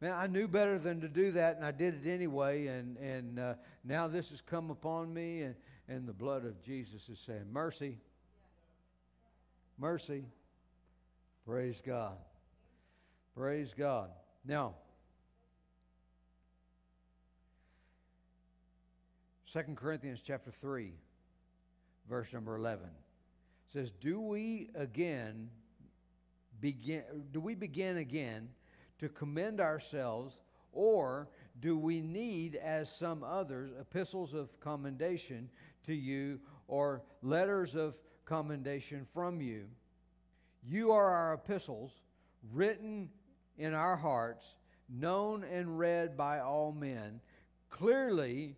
man, I knew better than to do that, and I did it anyway. And and uh, now this has come upon me, and and the blood of Jesus is saying, mercy, mercy. Praise God. Praise God. Now, 2 Corinthians chapter 3, verse number 11 says, Do we again begin do we begin again to commend ourselves, or do we need, as some others, epistles of commendation to you or letters of commendation from you? You are our epistles, written in our hearts, known and read by all men. Clearly,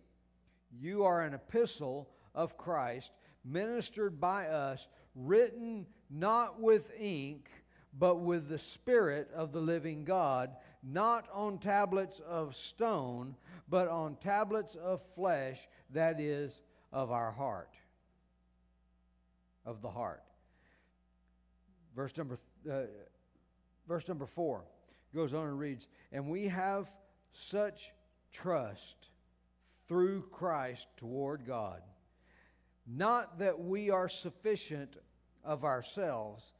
you are an epistle of Christ, ministered by us, written not with ink but with the Spirit of the living God, not on tablets of stone, but on tablets of flesh, that is, of our heart. Of the heart. Verse number, uh, verse number four goes on and reads, And we have such trust through Christ toward God. Not that we are sufficient of ourselves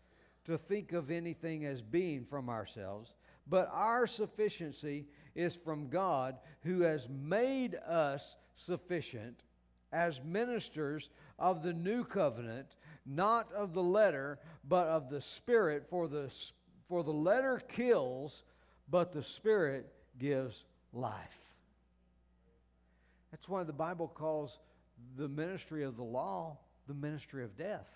to think of anything as being from ourselves, but our sufficiency is from God who has made us sufficient as ministers of the new covenant, not of the letter, but of the Spirit. For the, for the letter kills, but the Spirit gives life. That's why the Bible calls the ministry of the law the ministry of death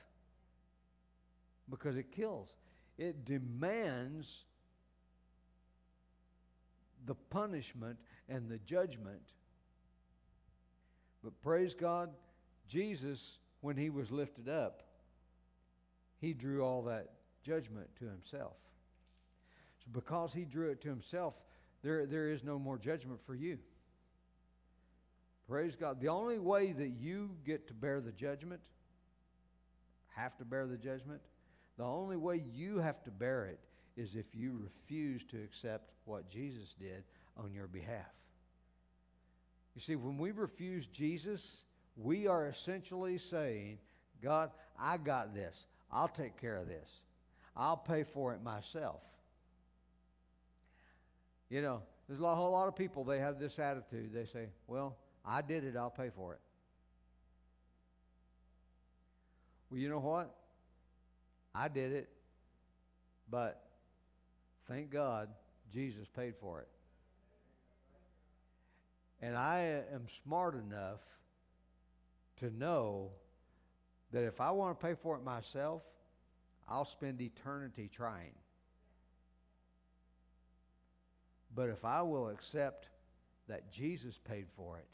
because it kills. It demands the punishment and the judgment. But praise God, Jesus, when he was lifted up, he drew all that judgment to himself. So because he drew it to himself, there, there is no more judgment for you. Praise God. The only way that you get to bear the judgment, have to bear the judgment, the only way you have to bear it is if you refuse to accept what Jesus did on your behalf. You see, when we refuse Jesus, we are essentially saying, God, I got this. I'll take care of this. I'll pay for it myself. You know, there's a whole lot of people, they have this attitude. They say, Well, I did it, I'll pay for it. Well, you know what? I did it, but thank God Jesus paid for it. And I am smart enough to know that if I want to pay for it myself, I'll spend eternity trying. But if I will accept that Jesus paid for it,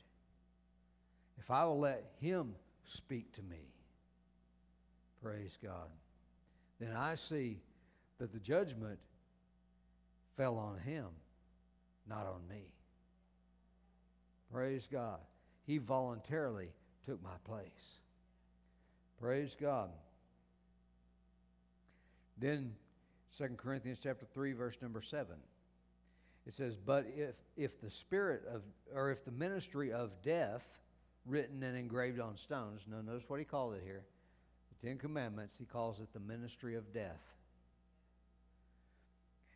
if I will let Him speak to me, praise God, then I see that the judgment fell on Him, not on me. Praise God. He voluntarily took my place. Praise God. Then 2 Corinthians chapter 3 verse number 7. It says, "But if if the spirit of or if the ministry of death written and engraved on stones, now notice what he called it here. The 10 commandments, he calls it the ministry of death.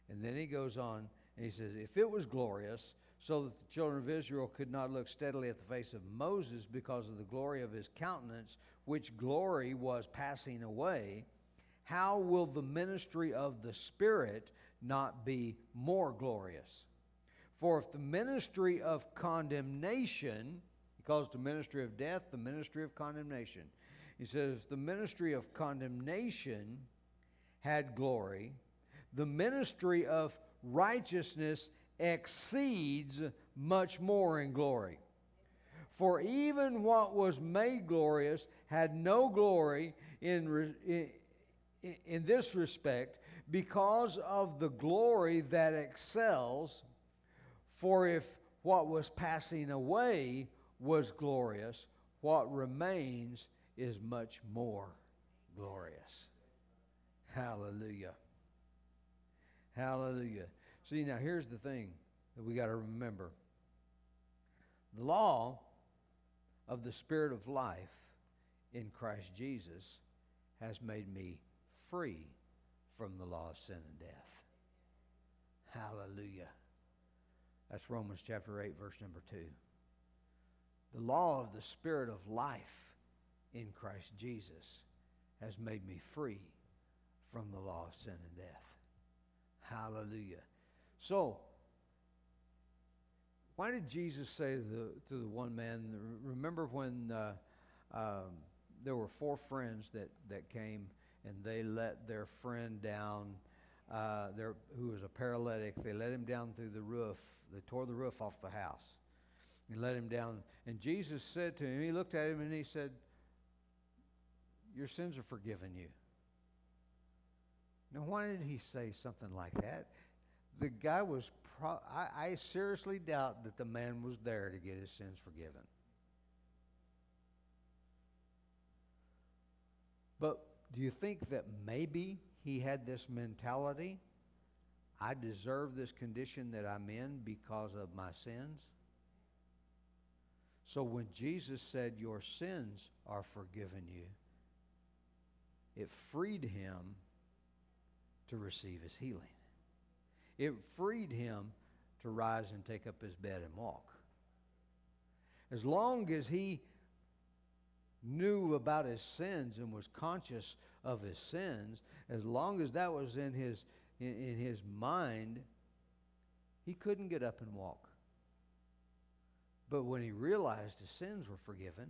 And then he goes on and he says, If it was glorious, so that the children of Israel could not look steadily at the face of Moses because of the glory of his countenance, which glory was passing away, how will the ministry of the Spirit not be more glorious? For if the ministry of condemnation, he calls the ministry of death, the ministry of condemnation. He says, the ministry of condemnation had glory, the ministry of righteousness exceeds much more in glory. For even what was made glorious had no glory in, in, in this respect because of the glory that excels. For if what was passing away was glorious, what remains is much more glorious. Hallelujah. Hallelujah. See, now here's the thing that we got to remember the law of the Spirit of life in Christ Jesus has made me free from the law of sin and death. Hallelujah. That's Romans chapter 8, verse number 2. The law of the Spirit of life in Christ Jesus has made me free from the law of sin and death. Hallelujah. So, why did Jesus say to the, to the one man, remember when uh, um, there were four friends that, that came and they let their friend down, uh, their, who was a paralytic, they let him down through the roof. They tore the roof off the house and let him down. And Jesus said to him, he looked at him and he said, Your sins are forgiven you. Now, why did he say something like that? the guy was, pro- I, I seriously doubt that the man was there to get his sins forgiven. But do you think that maybe he had this mentality? I deserve this condition that I'm in because of my sins? So when Jesus said, Your sins are forgiven you, it freed him to receive his healing. It freed him to rise and take up his bed and walk. As long as he knew about his sins and was conscious of his sins, as long as that was in his, in, in his mind, he couldn't get up and walk. But when he realized his sins were forgiven,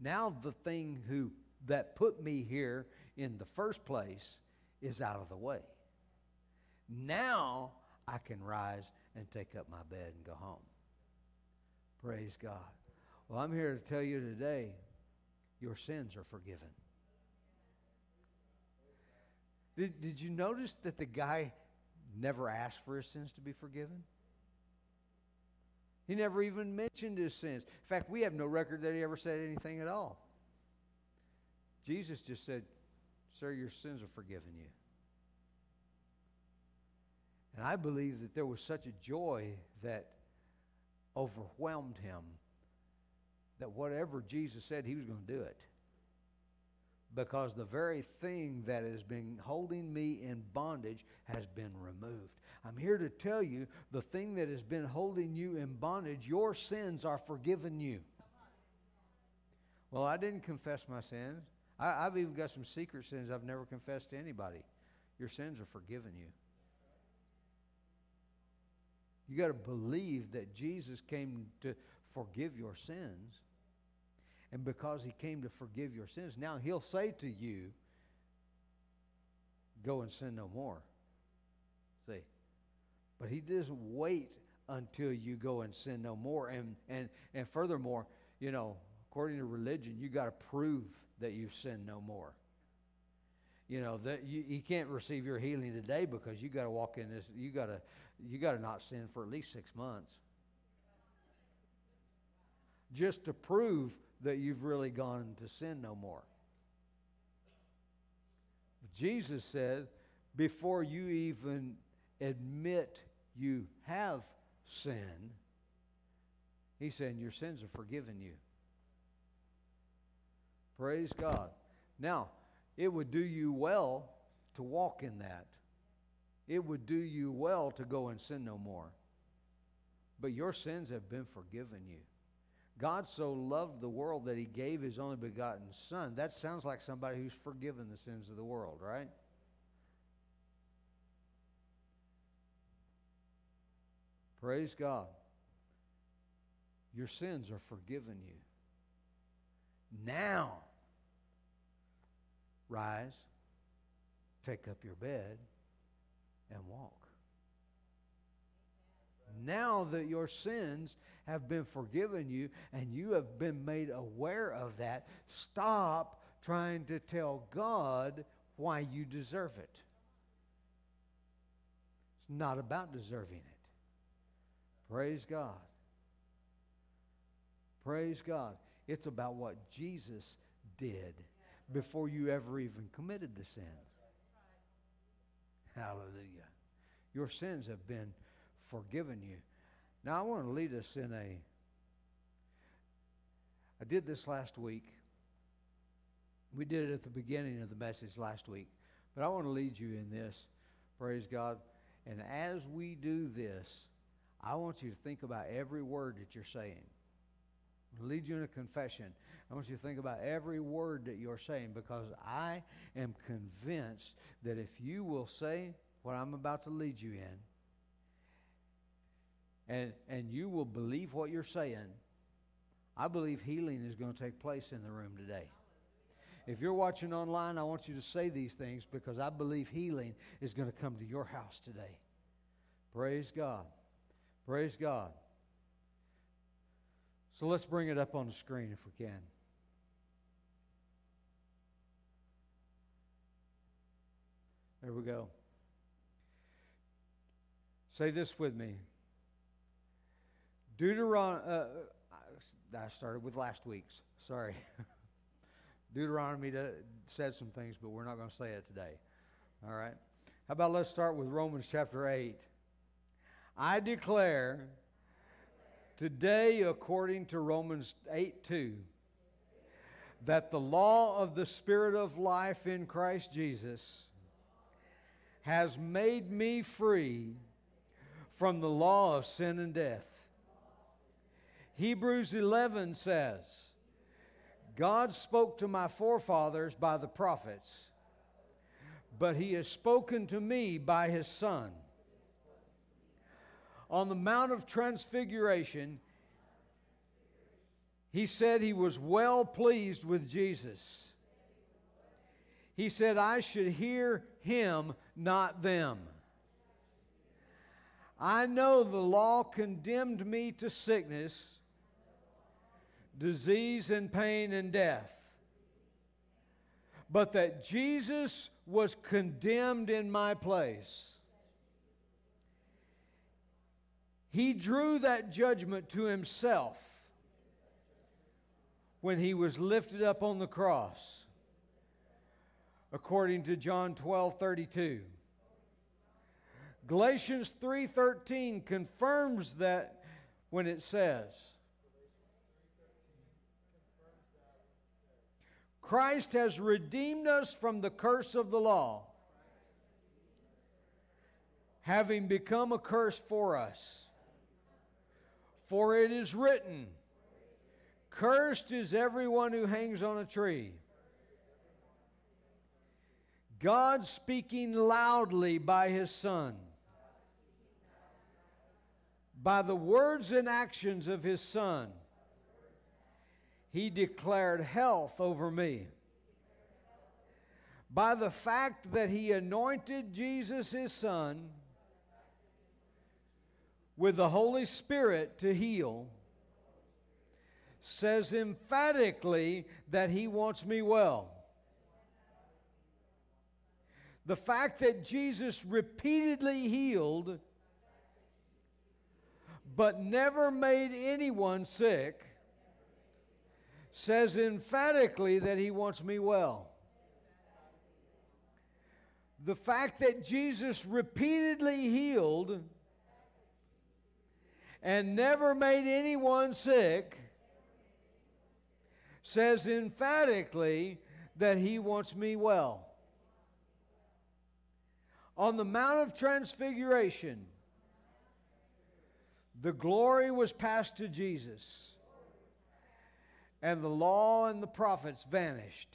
now the thing who that put me here in the first place is out of the way. Now I can rise and take up my bed and go home. Praise God. Well, I'm here to tell you today your sins are forgiven. Did, did you notice that the guy never asked for his sins to be forgiven? He never even mentioned his sins. In fact, we have no record that he ever said anything at all. Jesus just said, Sir, your sins are forgiven you. And I believe that there was such a joy that overwhelmed him that whatever Jesus said, he was going to do it. Because the very thing that has been holding me in bondage has been removed. I'm here to tell you the thing that has been holding you in bondage, your sins are forgiven you. Well, I didn't confess my sins. I, I've even got some secret sins I've never confessed to anybody. Your sins are forgiven you. You got to believe that Jesus came to forgive your sins. And because he came to forgive your sins, now he'll say to you, Go and sin no more. See? But he doesn't wait until you go and sin no more. And, and, and furthermore, you know, according to religion, you got to prove that you've sinned no more. You know that you, you can't receive your healing today because you got to walk in this. You got to you got to not sin for at least six months, just to prove that you've really gone to sin no more. Jesus said, before you even admit you have sin, He said, Your sins are forgiven you. Praise God. Now, it would do you well to walk in that. It would do you well to go and sin no more. But your sins have been forgiven you. God so loved the world that he gave his only begotten Son. That sounds like somebody who's forgiven the sins of the world, right? Praise God. Your sins are forgiven you. Now, rise, take up your bed, and walk. Now that your sins have been forgiven you and you have been made aware of that, stop trying to tell God why you deserve it. It's not about deserving it. Praise God. Praise God. It's about what Jesus did before you ever even committed the sin. Hallelujah. Your sins have been forgiven you. Now, I want to lead us in a. I did this last week. We did it at the beginning of the message last week. But I want to lead you in this. Praise God. And as we do this, I want you to think about every word that you're saying. I'll lead you in a confession. I want you to think about every word that you're saying because I am convinced that if you will say what I'm about to lead you in, and, and you will believe what you're saying, I believe healing is going to take place in the room today. If you're watching online, I want you to say these things because I believe healing is going to come to your house today. Praise God. Praise God. So let's bring it up on the screen if we can. There we go. Say this with me. Deuteronomy, uh, I started with last week's. Sorry. Deuteronomy said some things, but we're not going to say it today. All right? How about let's start with Romans chapter 8. I declare today, according to Romans 8 2, that the law of the Spirit of life in Christ Jesus has made me free from the law of sin and death. Hebrews 11 says, God spoke to my forefathers by the prophets, but he has spoken to me by his Son. On the Mount of Transfiguration, he said he was well pleased with Jesus. He said, I should hear him, not them. I know the law condemned me to sickness, disease, and pain and death. But that Jesus was condemned in my place. He drew that judgment to himself when he was lifted up on the cross, according to John 12 32. Galatians 3:13 confirms that when it says Christ has redeemed us from the curse of the law. Having become a curse for us. For it is written, Cursed is everyone who hangs on a tree. God speaking loudly by his Son, by the words and actions of his Son, he declared health over me. By the fact that he anointed Jesus, his Son, with the Holy Spirit to heal, says emphatically that he wants me well. The fact that Jesus repeatedly healed but never made anyone sick says emphatically that he wants me well. The fact that Jesus repeatedly healed and never made anyone sick says emphatically that he wants me well. On the Mount of Transfiguration, the glory was passed to Jesus, and the law and the prophets vanished.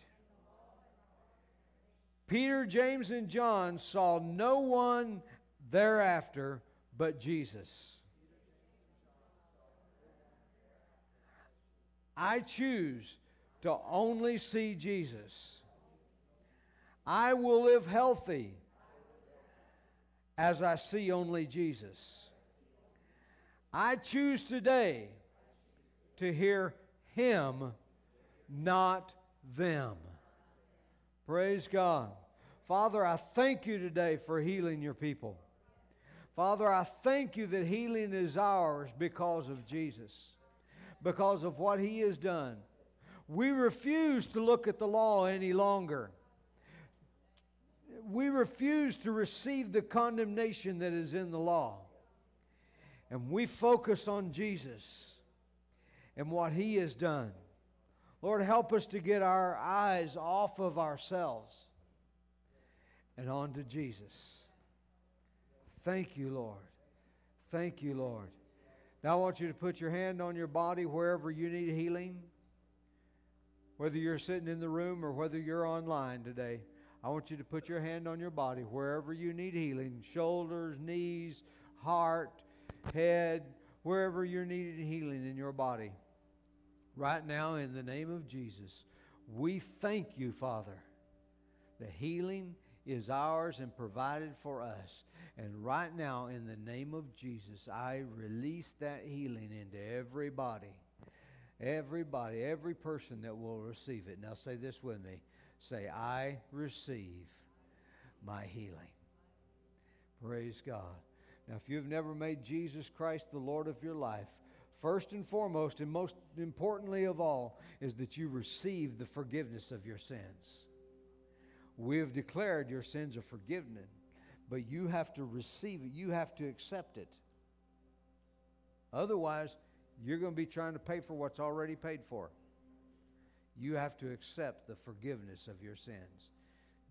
Peter, James, and John saw no one thereafter but Jesus. I choose to only see Jesus. I will live healthy as I see only Jesus. I choose today to hear Him, not them. Praise God. Father, I thank you today for healing your people. Father, I thank you that healing is ours because of Jesus because of what he has done. We refuse to look at the law any longer. We refuse to receive the condemnation that is in the law. And we focus on Jesus and what he has done. Lord, help us to get our eyes off of ourselves and onto Jesus. Thank you, Lord. Thank you, Lord. Now I want you to put your hand on your body wherever you need healing. Whether you're sitting in the room or whether you're online today, I want you to put your hand on your body wherever you need healing shoulders, knees, heart, head, wherever you're needed healing in your body. Right now, in the name of Jesus, we thank you, Father, that healing is ours and provided for us. And right now, in the name of Jesus, I release that healing into everybody. Everybody, every person that will receive it. Now say this with me. Say, I receive my healing. Praise God. Now, if you've never made Jesus Christ the Lord of your life, first and foremost, and most importantly of all, is that you receive the forgiveness of your sins. We have declared your sins are forgiven but you have to receive it, you have to accept it. Otherwise, you're going to be trying to pay for what's already paid for. You have to accept the forgiveness of your sins.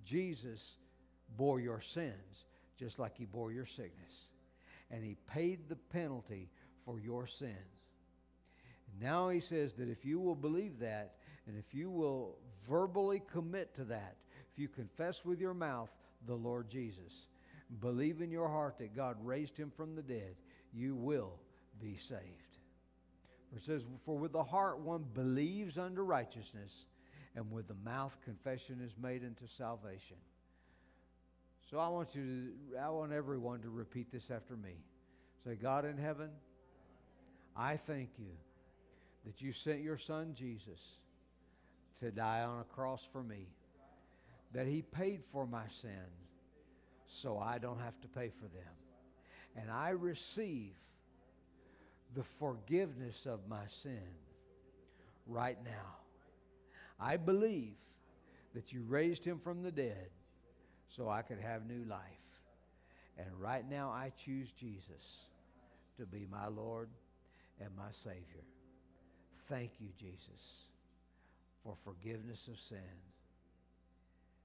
Jesus bore your sins just like he bore your sickness. And he paid the penalty for your sins. Now he says that if you will believe that, and if you will verbally commit to that, if you confess with your mouth the Lord Jesus, believe in your heart that God raised him from the dead, you will be saved. For it says, For with the heart one believes unto righteousness, and with the mouth confession is made unto salvation. So I want you to, I want everyone to repeat this after me. Say, God in heaven, I thank you that you sent your son Jesus to die on a cross for me, that he paid for my sins so I don't have to pay for them. And I receive the forgiveness of my sin right now. I believe that you raised him from the dead so I could have new life. And right now I choose Jesus to be my Lord and my Savior. Thank you, Jesus, for forgiveness of sins.